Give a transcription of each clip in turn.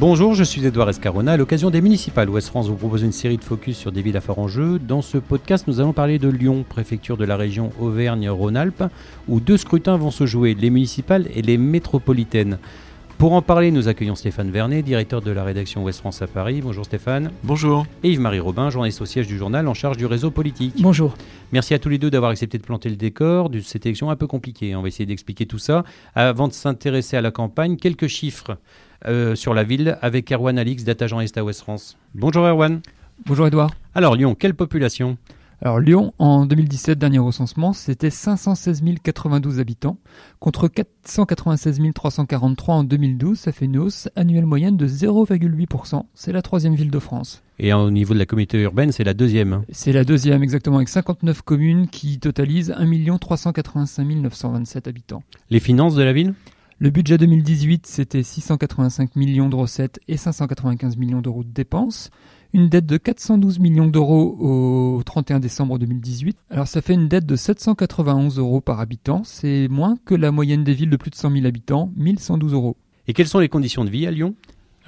Bonjour, je suis Edouard Escarona. À l'occasion des municipales, Ouest France vous propose une série de focus sur des villes à fort enjeu. Dans ce podcast, nous allons parler de Lyon, préfecture de la région Auvergne-Rhône-Alpes, où deux scrutins vont se jouer, les municipales et les métropolitaines. Pour en parler, nous accueillons Stéphane Vernet, directeur de la rédaction Ouest France à Paris. Bonjour Stéphane. Bonjour. Et Yves-Marie Robin, journaliste au siège du journal en charge du réseau politique. Bonjour. Merci à tous les deux d'avoir accepté de planter le décor de cette élection un peu compliquée. On va essayer d'expliquer tout ça. Avant de s'intéresser à la campagne, quelques chiffres euh, sur la ville avec Erwan Alix, data journaliste à Ouest France. Bonjour Erwan. Bonjour Edouard. Alors Lyon, quelle population? Alors Lyon, en 2017, dernier recensement, c'était 516 092 habitants, contre 496 343 en 2012. Ça fait une hausse annuelle moyenne de 0,8%. C'est la troisième ville de France. Et au niveau de la communauté urbaine, c'est la deuxième. hein. C'est la deuxième exactement, avec 59 communes qui totalisent 1 385 927 habitants. Les finances de la ville? Le budget 2018, c'était 685 millions de recettes et 595 millions d'euros de dépenses. Une dette de 412 millions d'euros au 31 décembre 2018. Alors ça fait une dette de 791 euros par habitant. C'est moins que la moyenne des villes de plus de 100 000 habitants, 1112 euros. Et quelles sont les conditions de vie à Lyon?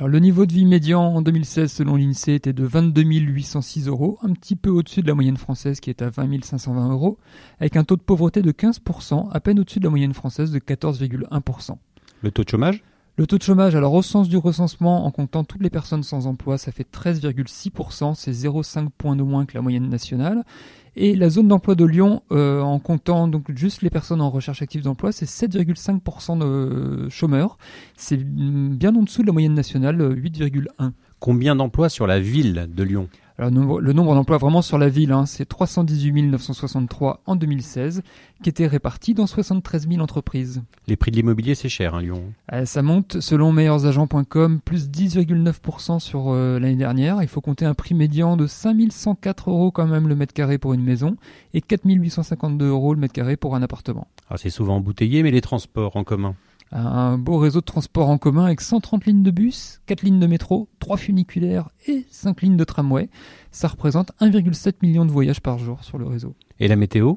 Alors le niveau de vie médian en 2016 selon l'INSEE était de 22 806 euros, un petit peu au-dessus de la moyenne française qui est à 20 520 euros, avec un taux de pauvreté de 15%, à peine au-dessus de la moyenne française de 14,1%. Le taux de chômage? Le taux de chômage, alors au sens du recensement, en comptant toutes les personnes sans emploi, ça fait 13,6%, c'est 0,5 points de moins que la moyenne nationale. Et la zone d'emploi de Lyon, euh, en comptant donc juste les personnes en recherche active d'emploi, c'est 7,5% de chômeurs. C'est mm, bien en dessous de la moyenne nationale, euh, 8,1%. Combien d'emplois sur la ville de Lyon? Alors, le nombre, le nombre d'emplois vraiment sur la ville, hein, c'est 318 963 en 2016, qui étaient répartis dans 73 000 entreprises. Les prix de l'immobilier, c'est cher, hein, Lyon. Euh, ça monte, selon meilleursagents.com, plus 10,9% sur euh, l'année dernière. Il faut compter un prix médian de 5104 euros quand même le mètre carré pour une maison et 4852 euros le mètre carré pour un appartement. Ah, c'est souvent embouteillé, mais les transports en commun Un beau réseau de transport en commun avec 130 lignes de bus, 4 lignes de métro, 3 funiculaires et 5 lignes de tramway. Ça représente 1,7 million de voyages par jour sur le réseau. Et la météo?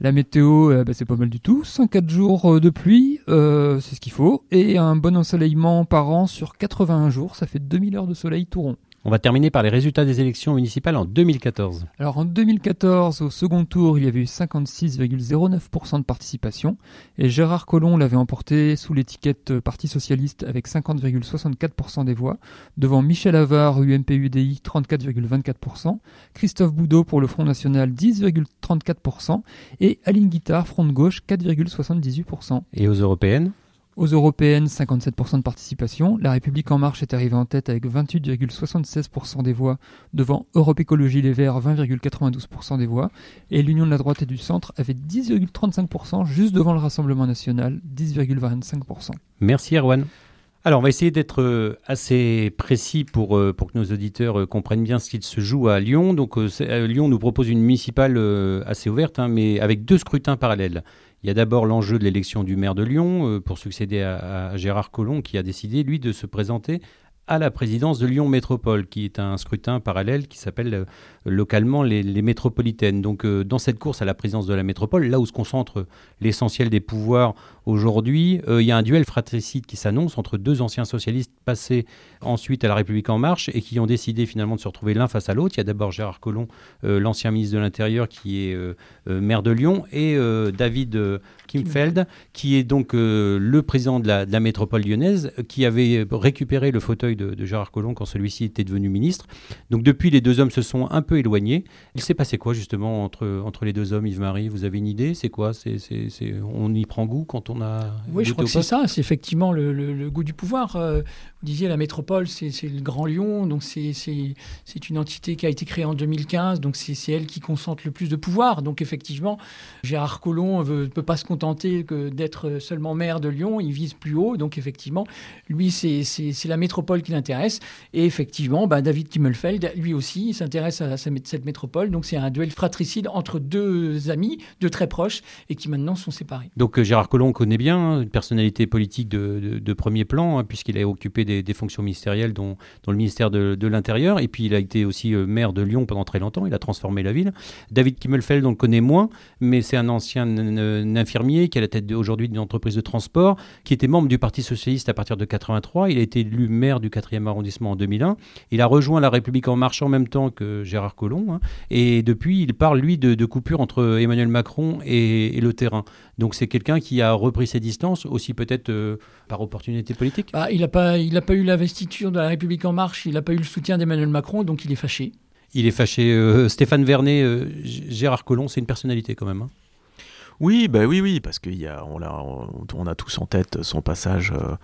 La météo, euh, bah, c'est pas mal du tout. 104 jours euh, de pluie, euh, c'est ce qu'il faut. Et un bon ensoleillement par an sur 81 jours, ça fait 2000 heures de soleil tout rond. On va terminer par les résultats des élections municipales en 2014. Alors en 2014, au second tour, il y avait eu 56,09% de participation et Gérard Collomb l'avait emporté sous l'étiquette euh, Parti Socialiste avec 50,64% des voix, devant Michel Avard, UMP-UDI, 34,24%, Christophe Boudot pour le Front National, 10,34% et Aline Guittard, Front de Gauche, 4,78%. Et aux européennes? Aux européennes, 57% de participation. La République En Marche est arrivée en tête avec 28,76% des voix, devant Europe Écologie Les Verts, 20,92% des voix. Et l'Union de la droite et du centre avait 10,35%, juste devant le Rassemblement national, 10,25%. Merci Erwan. Alors, on va essayer d'être euh, assez précis pour, euh, pour que nos auditeurs euh, comprennent bien ce qu'il se joue à Lyon. Donc, Lyon nous propose une municipale assez ouverte, hein, mais avec deux scrutins parallèles. Il y a d'abord l'enjeu de l'élection du maire de Lyon euh, pour succéder à, à Gérard Collomb, qui a décidé, lui, de se présenter à la présidence de Lyon Métropole, qui est un scrutin parallèle qui s'appelle euh, localement les, les métropolitaines. Donc, euh, dans cette course à la présidence de la métropole, là où se concentre l'essentiel des pouvoirs aujourd'hui, euh, il y a un duel fratricide qui s'annonce entre deux anciens socialistes passés ensuite à la République en marche et qui ont décidé finalement de se retrouver l'un face à l'autre. Il y a d'abord Gérard Collomb, l'ancien ministre de l'Intérieur, qui est maire de Lyon, et David Kimfeld, qui est donc le président de la, de la métropole lyonnaise, qui avait récupéré le fauteuil de, de Gérard Collomb quand celui-ci était devenu ministre. Donc depuis, les deux hommes se sont un peu éloignés. Il s'est passé quoi justement entre, entre les deux hommes, Yves-Marie? Vous avez une idée? C'est quoi? C'est, c'est, c'est- On y prend goût quand on a... Oui, je crois que c'est ça, c'est effectivement le, le- le goût du pouvoir. Euh, vous disiez la métropole, c'est c'est le Grand Lyon, donc c'est- c'est c'est une entité qui a été créée en 2015, donc c'est c'est elle qui concentre le plus de pouvoir. Donc effectivement, Gérard Collomb ne peut pas se contenter que d'être seulement maire de Lyon, il vise plus haut, donc effectivement, lui, c'est c'est- c'est la métropole qui l'intéresse. Et effectivement, bah, David Kimmelfeld, lui aussi, s'intéresse à cette métropole, donc c'est un duel fratricide entre deux amis, deux très proches, et qui maintenant sont séparés. Donc euh, Gérard Collomb on connaît bien, hein, une personnalité politique de, premier plan, hein, puisqu'il a occupé des, fonctions ministérielles, dont, dont le ministère de, l'Intérieur, et puis il a été aussi euh, maire de Lyon pendant très longtemps, il a transformé la ville. David Kimmelfeld, on le connaît moins, mais c'est un ancien infirmier qui est à la tête aujourd'hui d'une entreprise de transport, qui était membre du Parti Socialiste à partir de 83, il a été élu maire du 4e arrondissement en 2001. Il a rejoint La République en marche en même temps que Gérard Collomb. hein. et depuis, il parle, lui, de, de coupure entre Emmanuel Macron et, et le terrain. Donc c'est quelqu'un qui a repris ses distances, aussi peut-être euh, par opportunité politique. Bah, il n'a pas, il a pas eu l'investiture de la République en marche, il n'a pas eu le soutien d'Emmanuel Macron, donc il est fâché. Il est fâché. euh, Stéphane Vernet, euh, Gérard Collomb, c'est une personnalité quand même. hein. Oui, bah oui, oui, parce qu'on on, l'a- on, a tous en tête son passage euh,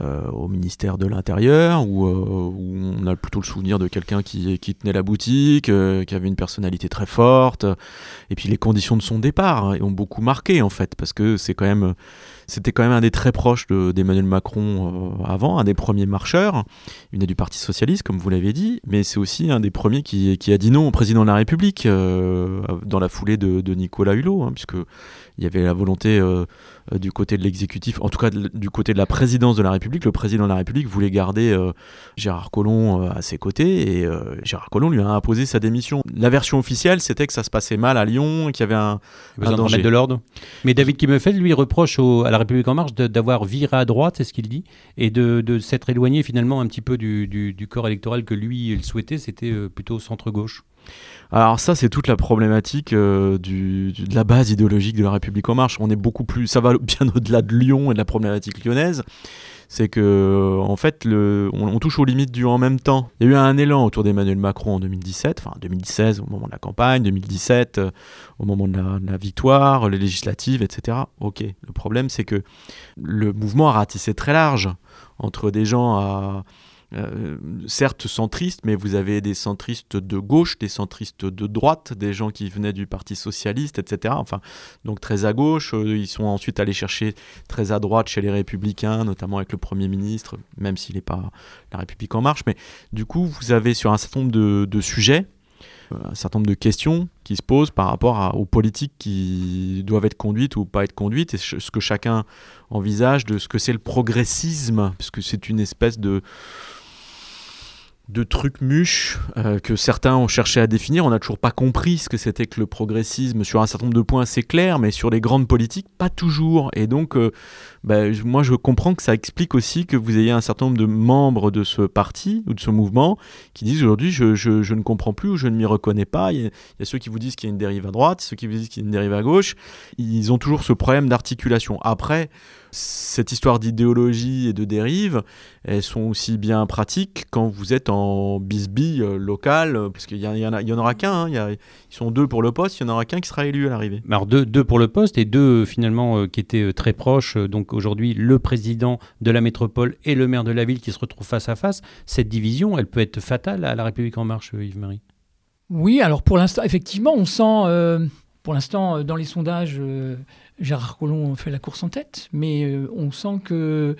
euh, au ministère de l'Intérieur, où, euh, où on a plutôt le souvenir de quelqu'un qui, tenait la boutique, qui avait une personnalité très forte, et puis les conditions de son départ hein, ont beaucoup marqué en fait, parce que c'était quand même un des très proches de- d'Emmanuel Macron avant, un des premiers marcheurs, il venait du Parti socialiste, comme vous l'avez dit, mais c'est aussi un des premiers qui, a dit non au président de la République dans la foulée de, de Nicolas Hulot, hein, puisque il y avait la volonté euh, euh, du côté de l'exécutif, en tout cas de- du côté de la présidence de la République. Le président de la République voulait garder euh, Gérard Collomb à ses côtés et Gérard Collomb lui a imposé sa démission. La version officielle, c'était que ça se passait mal à Lyon, qu'il y avait un, Il de danger. de l'ordre. Mais David Kimmelfeld, lui, reproche au- à la République En Marche d'avoir viré à droite, c'est ce qu'il dit, et de, de s'être éloigné finalement un petit peu du, du- du corps électoral que lui, il souhaitait, c'était plutôt centre-gauche. Alors ça, c'est toute la problématique euh, de la base idéologique de la République en marche. On est beaucoup plus, ça va bien au-delà de Lyon et de la problématique lyonnaise. C'est que en fait, le, on, on touche aux limites du en même temps. Il y a eu un élan autour d'Emmanuel Macron en 2017, enfin 2016 au moment de la campagne, 2017 euh, au moment de la, de la victoire, les législatives, etc. Ok. Le problème, c'est que le mouvement a ratissé très large entre des gens à euh, certes centristes, mais vous avez des centristes de gauche, des centristes de droite, des gens qui venaient du Parti socialiste, etc. Enfin, donc très à gauche. Euh, Ils sont ensuite allés chercher très à droite chez les Républicains, notamment avec le Premier ministre, même s'il n'est pas la République en marche. Mais du coup, vous avez sur un certain nombre de, sujets euh, un certain nombre de questions qui se posent par rapport aux politiques qui doivent être conduites ou pas être conduites, et ce que chacun envisage de ce que c'est le progressisme, puisque c'est une espèce de de trucs mûches euh, que certains ont cherché à définir. On n'a toujours pas compris ce que c'était que le progressisme sur un certain nombre de points, c'est clair, mais sur les grandes politiques, pas toujours. Et donc, euh, bah, moi, je comprends que ça explique aussi que vous ayez un certain nombre de membres de ce parti ou de ce mouvement qui disent aujourd'hui, je, ne comprends plus ou je ne m'y reconnais pas. Il y a ceux qui vous disent qu'il y a une dérive à droite, ceux qui vous disent qu'il y a une dérive à gauche. Ils ont toujours ce problème d'articulation. Après, cette histoire d'idéologie et de dérive, elles sont aussi bien pratiques quand vous êtes en bisbille euh, local, euh, parce qu'il y, en a- il y en aura qu'un, hein, il y a- ils sont deux pour le poste, il y en aura qu'un qui sera élu à l'arrivée. Alors deux, deux pour le poste et deux euh, finalement euh, qui étaient très proches. Donc aujourd'hui, le président de la métropole et le maire de la ville qui se retrouvent face à face. Cette division, elle peut être fatale à la République en marche, Yves-Marie? Oui, alors pour l'instant, effectivement, on sent, euh, pour l'instant, euh, dans les sondages, euh, Gérard Collomb fait la course en tête, mais euh, on sent que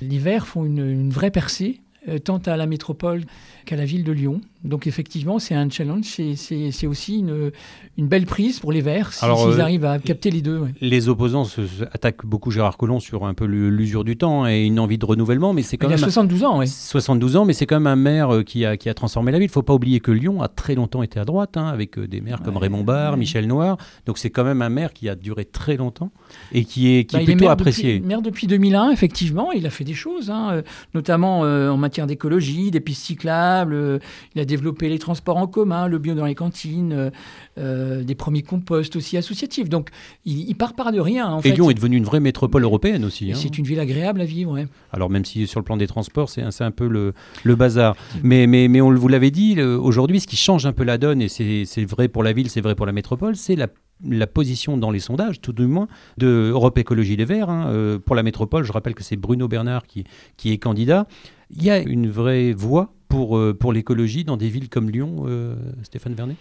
les Verts font une, vraie percée, tant à la métropole qu'à la ville de Lyon. Donc effectivement, c'est un challenge, c'est- aussi une, une belle prise pour les Verts, s'ils euh, arrivent à capter les deux. ouais. Les opposants se, se attaquent beaucoup Gérard Collomb sur un peu l'usure du temps et une envie de renouvellement, mais c'est quand Il a même 72 ans, oui. 72 ans, mais c'est quand même un maire euh, qui a, qui a transformé la ville. Il ne faut pas oublier que Lyon a très longtemps été à droite, hein, avec euh, des maires comme Raymond Barre, ouais. Michel Noir. Donc c'est quand même un maire qui a duré très longtemps et qui est, qui Bah, est il est plutôt maire apprécié. Depuis, maire depuis 2001, effectivement, il a fait des choses, hein, euh, notamment euh, en matière d'écologie, des pistes cyclables. euh, il a développé les transports en commun, le bio dans les cantines, euh, euh, des premiers composts aussi associatifs. Donc, il, il part par de rien. En Et fait. Lyon est devenue une vraie métropole européenne aussi. Hein. c'est une ville agréable à vivre. ouais. Alors même si sur le plan des transports, c'est un, peu le, le bazar. Mais, mais, mais on vous l'avez dit, aujourd'hui, ce qui change un peu la donne, et c'est c'est vrai pour la ville, c'est vrai pour la métropole, c'est la, la position dans les sondages, tout du moins, de Europe Écologie Les Verts. hein. Euh, pour la métropole, je rappelle que c'est Bruno Bernard qui, qui est candidat. Il y a une vraie voie pour, euh, pour l'écologie dans des villes comme Lyon, euh, Stéphane Vernet?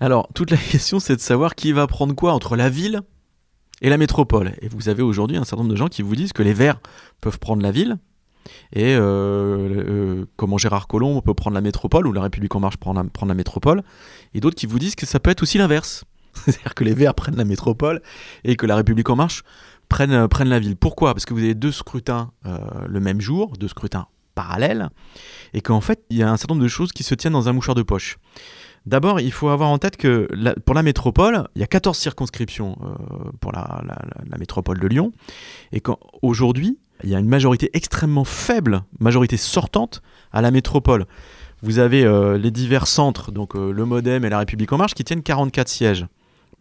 Alors, toute la question, c'est de savoir qui va prendre quoi entre la ville et la métropole. Et vous avez aujourd'hui un certain nombre de gens qui vous disent que les Verts peuvent prendre la ville, et euh, euh, comment Gérard Collomb peut prendre la métropole, ou la République En Marche prend la, prendre la métropole, et d'autres qui vous disent que ça peut être aussi l'inverse. C'est-à-dire que les Verts prennent la métropole, et que la République En Marche prenne, prenne la ville. Pourquoi? Parce que vous avez deux scrutins euh, le même jour, deux scrutins et qu'en fait, il y a un certain nombre de choses qui se tiennent dans un mouchoir de poche. D'abord, il faut avoir en tête que pour la métropole, il y a 14 circonscriptions euh, pour la métropole de Lyon. Et qu'aujourd'hui, il y a une majorité extrêmement faible, majorité sortante à la métropole. Vous avez euh, les divers centres, donc euh, le Modem et la République en marche, qui tiennent 44 sièges.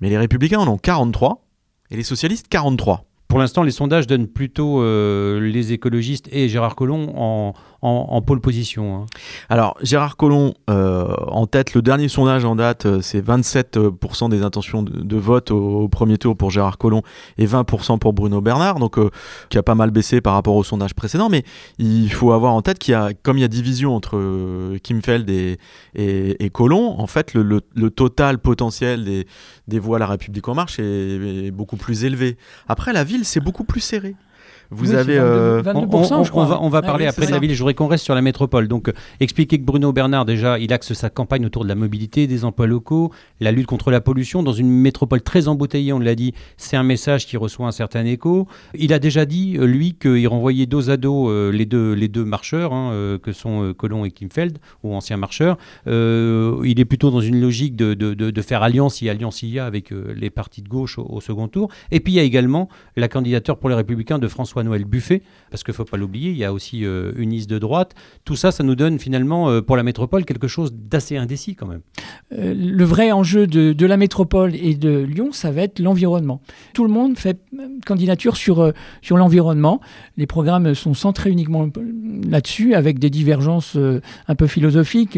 Mais les républicains en ont 43 et les socialistes 43. Pour l'instant, les sondages donnent plutôt euh, les écologistes et Gérard Collomb en, en, pole position. hein. Alors, Gérard Collomb, euh, en tête, le dernier sondage en date, euh, c'est 27% des intentions de, vote au, premier tour pour Gérard Collomb et 20% pour Bruno Bernard, donc qui a pas mal baissé par rapport au sondage précédent. Mais il faut avoir en tête qu'il y a, comme il y a division entre Kimfeld et, et, et Collomb, en fait, le, total potentiel des, des voix à la République en marche est, est beaucoup plus élevé. Après, la ville, c'est beaucoup plus serré. Vous Oui, avez... c'est 22, 22%, on, on- je crois. on va, on va Ah parler oui, après de la ville. Je voudrais qu'on reste sur la métropole. Donc, expliquer que Bruno Bernard, déjà, il axe sa campagne autour de la mobilité, des emplois locaux, la lutte contre la pollution. Dans une métropole très embouteillée, on l'a dit, c'est un message qui reçoit un certain écho. Il a déjà dit, euh, lui, qu'il renvoyait dos à dos euh, les, deux, les deux marcheurs, hein, euh, que sont euh, Colomb et Kimfeld, ou anciens marcheurs. Il est plutôt dans une logique de, de- de- de faire alliance, si alliance il y a, avec les partis de gauche au, au second tour. Et puis, il y a également la candidature pour les Républicains de François-Noël Buffet, parce qu'il ne faut pas l'oublier, il y a aussi euh, une liste de droite. Tout ça, ça nous donne finalement, euh, pour la métropole, quelque chose d'assez indécis quand même. Euh, le vrai enjeu de, la métropole et de Lyon, ça va être l'environnement. Tout le monde fait candidature sur, euh, sur l'environnement. Les programmes sont centrés uniquement là-dessus, avec des divergences un peu philosophiques.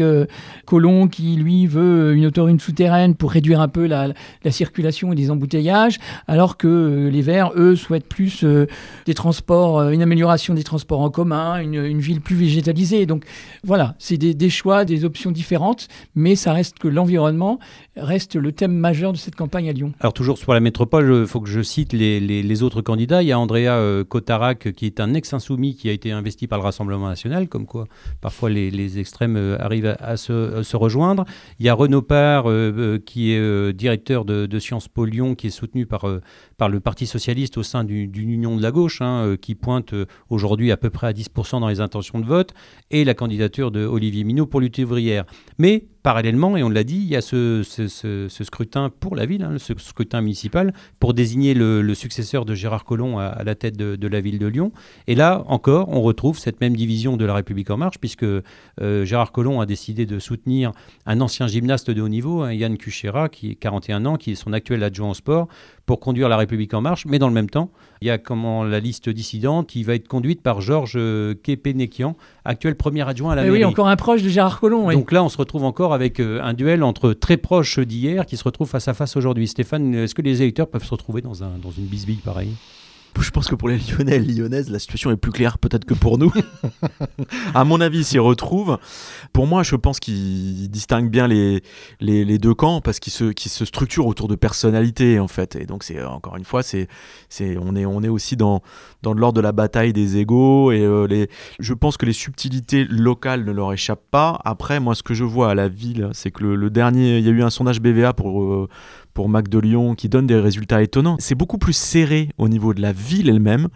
Colomb qui, lui, veut une autorine souterraine pour réduire un peu la, la circulation et les embouteillages, alors que les Verts, eux, souhaitent plus des transports, euh, une amélioration des transports en commun, une, ville plus végétalisée. Donc voilà, c'est des choix, des options différentes, mais ça reste que l'environnement reste le thème majeur de cette campagne à Lyon. Alors toujours sur la métropole, il faut que je cite les, autres candidats. Il y a Andrea euh, Cotarac, qui est un ex-insoumis qui a été investi par le Rassemblement national, comme quoi parfois les, extrêmes euh, arrivent à, à se, rejoindre. Il y a Renaud euh, euh, qui est euh, directeur de, Sciences Po Lyon, qui est soutenu par, euh, par le Parti socialiste au sein du- d'une union de la gauche, hein, euh, qui pointe euh, aujourd'hui à peu près à 10% dans les intentions de vote, et la candidature de Olivier Minot pour lutte ouvrière. Mais parallèlement, et on l'a dit, il y a ce- ce- scrutin pour la ville, hein, ce scrutin municipal, pour désigner le, successeur de Gérard Collomb à, la tête de, la ville de Lyon. Et là encore, on retrouve cette même division de la République en marche, puisque euh, Gérard Collomb a décidé de soutenir un ancien gymnaste de haut niveau, hein, Yann Kuchera, qui est 41 ans, qui est son actuel adjoint au sport, pour conduire la République en marche. Mais dans le même temps, il y a comment la liste dissidente qui va être conduite par Georges euh, Kepenekian, actuel premier adjoint à la oui, mairie. encore un proche de Gérard Collomb. oui. Donc là, on se retrouve encore avec euh, un duel entre très proches d'hier qui se retrouve face à face aujourd'hui. Stéphane, est-ce que les électeurs peuvent se retrouver dans, un, dans une bisbille pareille? Je pense que pour les Lyonnais et les Lyonnaises, la situation est plus claire peut-être que pour nous. à mon avis, ils s'y retrouvent. Pour moi, je pense qu'ils distinguent bien les, les, les deux camps parce qu'ils se, qu'ils se structurent autour de personnalités, en fait. Et donc, c'est euh, encore une fois, c'est, c'est, on, est, on est aussi dans, dans l'ordre de la bataille des égaux. Et euh, les, je pense que les subtilités locales ne leur échappent pas. Après, moi, ce que je vois à la ville, c'est que le, le dernier, il y a eu un sondage BVA pour. euh, pour Mac de Lyon qui donne des résultats étonnants. C'est beaucoup plus serré au niveau de la ville elle-même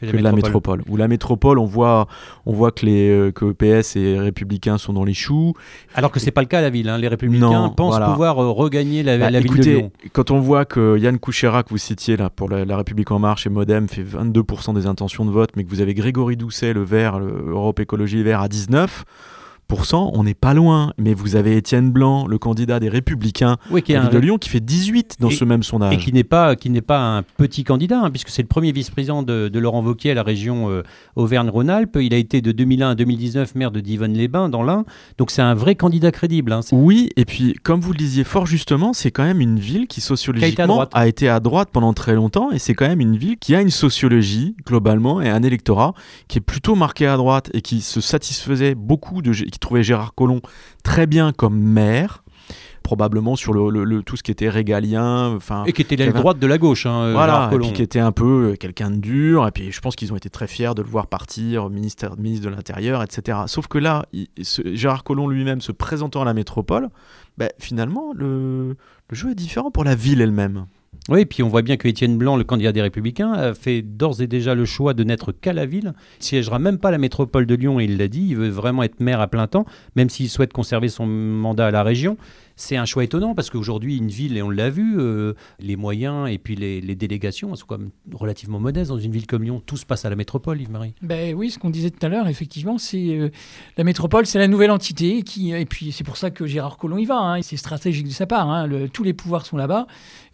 que de la métropole. Où la métropole, on voit, on voit que, les, euh, que PS et Républicains sont dans les choux. Alors que c'est pas le cas à la ville. hein. Les Républicains Non, pensent voilà. pouvoir euh, regagner la, Bah, la ville de Lyon. quand on voit que Yann Kouchera, que vous citiez là, pour la, la République En Marche et Modem, fait 22% des intentions de vote, mais que vous avez Grégory Doucet, le vert, le Europe Écologie Les Verts, à 19%, on n'est pas loin. Mais vous avez Étienne Blanc, le candidat des Républicains Oui, qui est un- de Lyon, qui fait 18 dans Et- ce même et sondage. qui n'est pas qui n'est pas un petit candidat hein, puisque c'est le premier vice-président de, de Laurent Wauquiez à la région euh, Auvergne-Rhône-Alpes. Il a été de 2001 à 2019 maire de Divonne-les-Bains dans l'Ain. Donc c'est un vrai candidat crédible. hein. Oui, et puis comme vous le disiez fort justement, c'est quand même une ville qui sociologiquement a été à droite pendant très longtemps, et c'est quand même une ville qui a une sociologie globalement et un électorat qui est plutôt marqué à droite et qui se satisfaisait beaucoup de, qui trouvait Gérard Collomb très bien comme maire, probablement sur le, le- le- tout ce qui était régalien, enfin. Et qui était l'aile droite de la gauche. hein, euh, Voilà, et puis qui était un peu euh, quelqu'un de dur, et puis je pense qu'ils ont été très fiers de le voir partir, ministère, ministre de l'Intérieur, etc. Sauf que là, il- ce- Gérard Collomb lui-même se présentant à la métropole, ben, finalement, le, le jeu est différent pour la ville elle-même. Oui, puis on voit bien que Étienne Blanc, le candidat des Républicains, a fait d'ores et déjà le choix de n'être qu'à la ville. Il siégera même pas la métropole de Lyon, il l'a dit. Il veut vraiment être maire à plein temps, même s'il souhaite conserver son mandat à la région. C'est un choix étonnant parce qu'aujourd'hui, une ville, et on l'a vu, euh, les moyens et puis les, délégations sont quand même relativement modestes. Dans une ville comme Lyon, tout se passe à la métropole, Yves-Marie. Ben oui, ce qu'on disait tout à l'heure, effectivement, c'est euh, la métropole, c'est la nouvelle entité. Qui, et puis c'est pour ça que Gérard Collomb y va. Hein, c'est stratégique de sa part. Hein, tous les pouvoirs sont là-bas.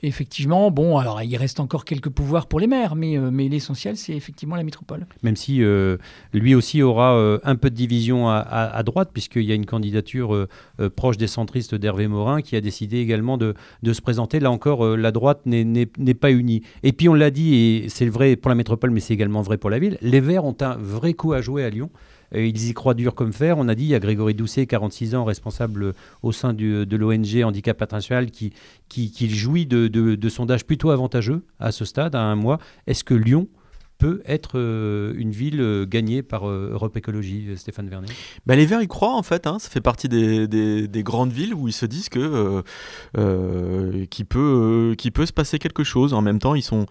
effectivement, bon, alors il reste encore quelques pouvoirs pour les maires, mais, euh, mais l'essentiel, c'est effectivement la métropole. Même si lui aussi aura un peu de division à, à droite, puisqu'il y a une candidature proche des centristes d'Hervé Qui a décidé également de, se présenter. Là encore, euh, la droite n'est pas unie. Et puis on l'a dit, et c'est vrai pour la métropole, mais c'est également vrai pour la ville, les Verts ont un vrai coup à jouer à Lyon. Ils y croient dur comme fer. On a dit, il y a Grégory Doucet, 46 ans, responsable au sein de l'ONG Handicap International, qui, qui, jouit de, de sondages plutôt avantageux à ce stade, à un mois. Est-ce que Lyon peut être euh, une ville euh, gagnée par euh, Europe Écologie, Stéphane Vernet? Bah, Les Verts y croient en fait, hein. ça fait partie des, des, grandes villes où ils se disent que qu'il peut, qui peut se passer quelque chose. En même temps, ils sont,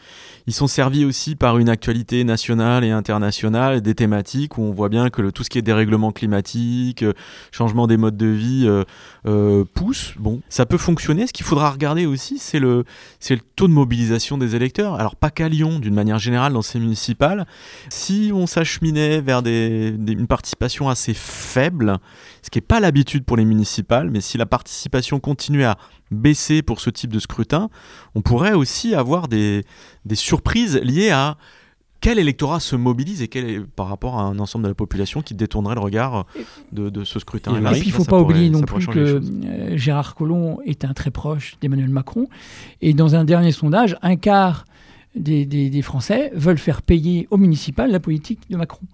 ils sont servis aussi par une actualité nationale et internationale, des thématiques où on voit bien que tout ce qui est dérèglement climatique, changement des modes de vie pousse. Bon, ça peut fonctionner. Ce qu'il faudra regarder aussi, c'est le, le taux de mobilisation des électeurs. Alors pas qu'à Lyon, d'une manière générale, dans ces si on s'acheminait vers une participation assez faible, ce qui n'est pas l'habitude pour les municipales, mais si la participation continuait à baisser pour ce type de scrutin, on pourrait aussi avoir des, surprises liées à quel électorat se mobilise et quel est, par rapport à un ensemble de la population qui détournerait le regard de, ce scrutin. Et, puis il ne faut pas oublier non plus que euh, Gérard Collomb est un très proche d'Emmanuel Macron. Et dans un dernier sondage, un quart des, Français veulent faire payer au municipal la politique de Macron.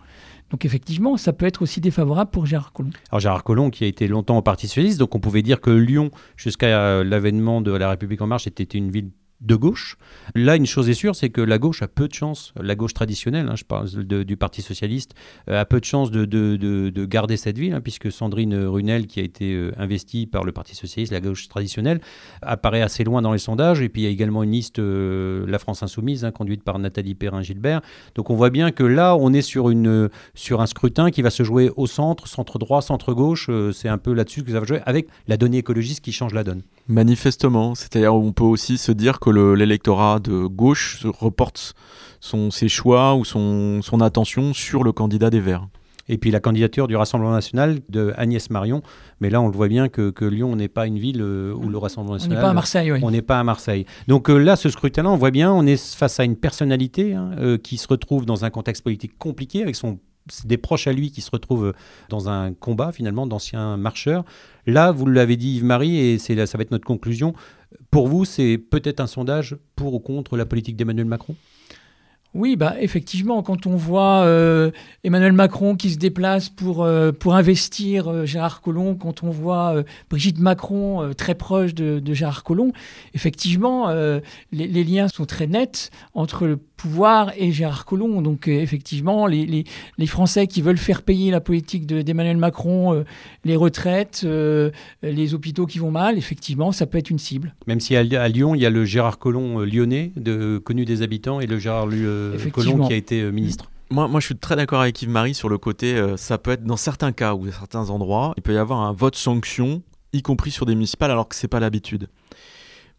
Donc effectivement, ça peut être aussi défavorable pour Gérard Collomb. Alors Gérard Collomb, qui a été longtemps au Parti socialiste, donc on pouvait dire que Lyon, jusqu'à l'avènement de la République en marche, était une ville de gauche. Là, une chose est sûre, c'est que la gauche a peu de chance, la gauche traditionnelle, hein, je parle du Parti socialiste, euh, a peu de chance de, de, garder cette ville, hein, puisque Sandrine Runel, qui a été euh, investie par le Parti socialiste, la gauche traditionnelle, apparaît assez loin dans les sondages. Et puis il y a également une liste, euh, La France Insoumise, hein, conduite par Nathalie Perrin-Gilbert. Donc on voit bien que là, on est sur, une, sur un scrutin qui va se jouer au centre, centre droit, centre gauche. c'est un peu là-dessus que ça va jouer, avec la donnée écologiste qui change la donne. Manifestement, c'est-à-dire on peut aussi se dire que l'électorat de gauche reporte son, ses choix ou son, son attention sur le candidat des Verts. Et puis la candidature du Rassemblement national de Agnès Marion. Mais là, on le voit bien que, que Lyon n'est pas une ville euh, où le Rassemblement national. On n'est pas à Marseille, oui. On n'est pas à Marseille. Donc euh, là, ce scrutin-là, on voit bien, on est face à une personnalité hein, euh, qui se retrouve dans un contexte politique compliqué avec son des proches à lui qui se retrouvent dans un combat finalement d'anciens marcheurs. Là, vous l'avez dit Yves-Marie, et c'est ça va être notre conclusion. Pour vous, c'est peut-être un sondage pour ou contre la politique d'Emmanuel Macron? Oui, bah effectivement, quand on voit euh, Emmanuel Macron qui se déplace pour, euh, investir euh, Gérard Collomb, quand on voit Brigitte Macron très proche de, Gérard Collomb, effectivement, les, liens sont très nets entre le pouvoir et Gérard Collomb. Donc effectivement, les, Français qui veulent faire payer la politique d'Emmanuel Macron, les retraites, les hôpitaux qui vont mal, effectivement, ça peut être une cible. Même si à, Lyon, il y a le Gérard Collomb lyonnais, de, connu des habitants, et le Gérard Collomb qui a été ministre. Moi, moi, je suis très d'accord avec Yves-Marie sur le côté, ça peut être dans certains cas ou dans certains endroits, il peut y avoir un vote sanction, y compris sur des municipales, alors que c'est pas l'habitude.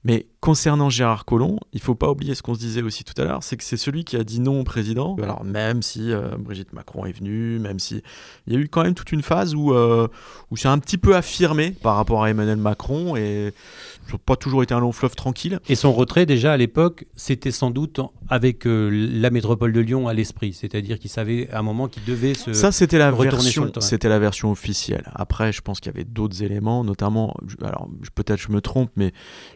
Mais concernant Gérard Collomb, il faut pas oublier ce qu'on se disait aussi tout à l'heure, c'est que c'est celui qui a dit non au président. Alors même si euh, Brigitte Macron est venue, même si il y a eu quand même toute une phase où euh, où c'est un petit peu affirmé par rapport à Emmanuel Macron et pas toujours été un long fleuve tranquille. Et son retrait déjà à l'époque, c'était sans doute avec euh, la métropole de Lyon à l'esprit, c'est-à-dire qu'il savait à un moment qu'il devait se ça c'était la version c'était la version officielle. Après, je pense qu'il y avait d'autres éléments, notamment alors peut-être je me trompe, mais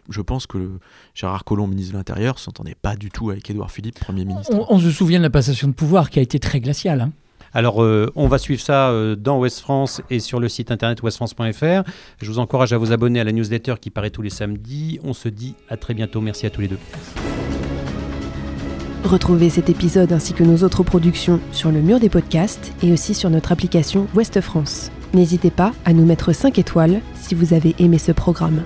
je pense que Gérard Collomb, ministre de l'Intérieur, s'entendait pas du tout avec Édouard Philippe, Premier ministre. On, se souvient de la passation de pouvoir qui a été très glaciale. Hein. Alors, euh, on va suivre ça euh, dans Ouest France et sur le site internet ouestfrance.fr. Je vous encourage à vous abonner à la newsletter qui paraît tous les samedis. On se dit à très bientôt. Merci à tous les deux. Retrouvez cet épisode ainsi que nos autres productions sur le mur des podcasts et aussi sur notre application Ouest France. N'hésitez pas à nous mettre 5 étoiles si vous avez aimé ce programme.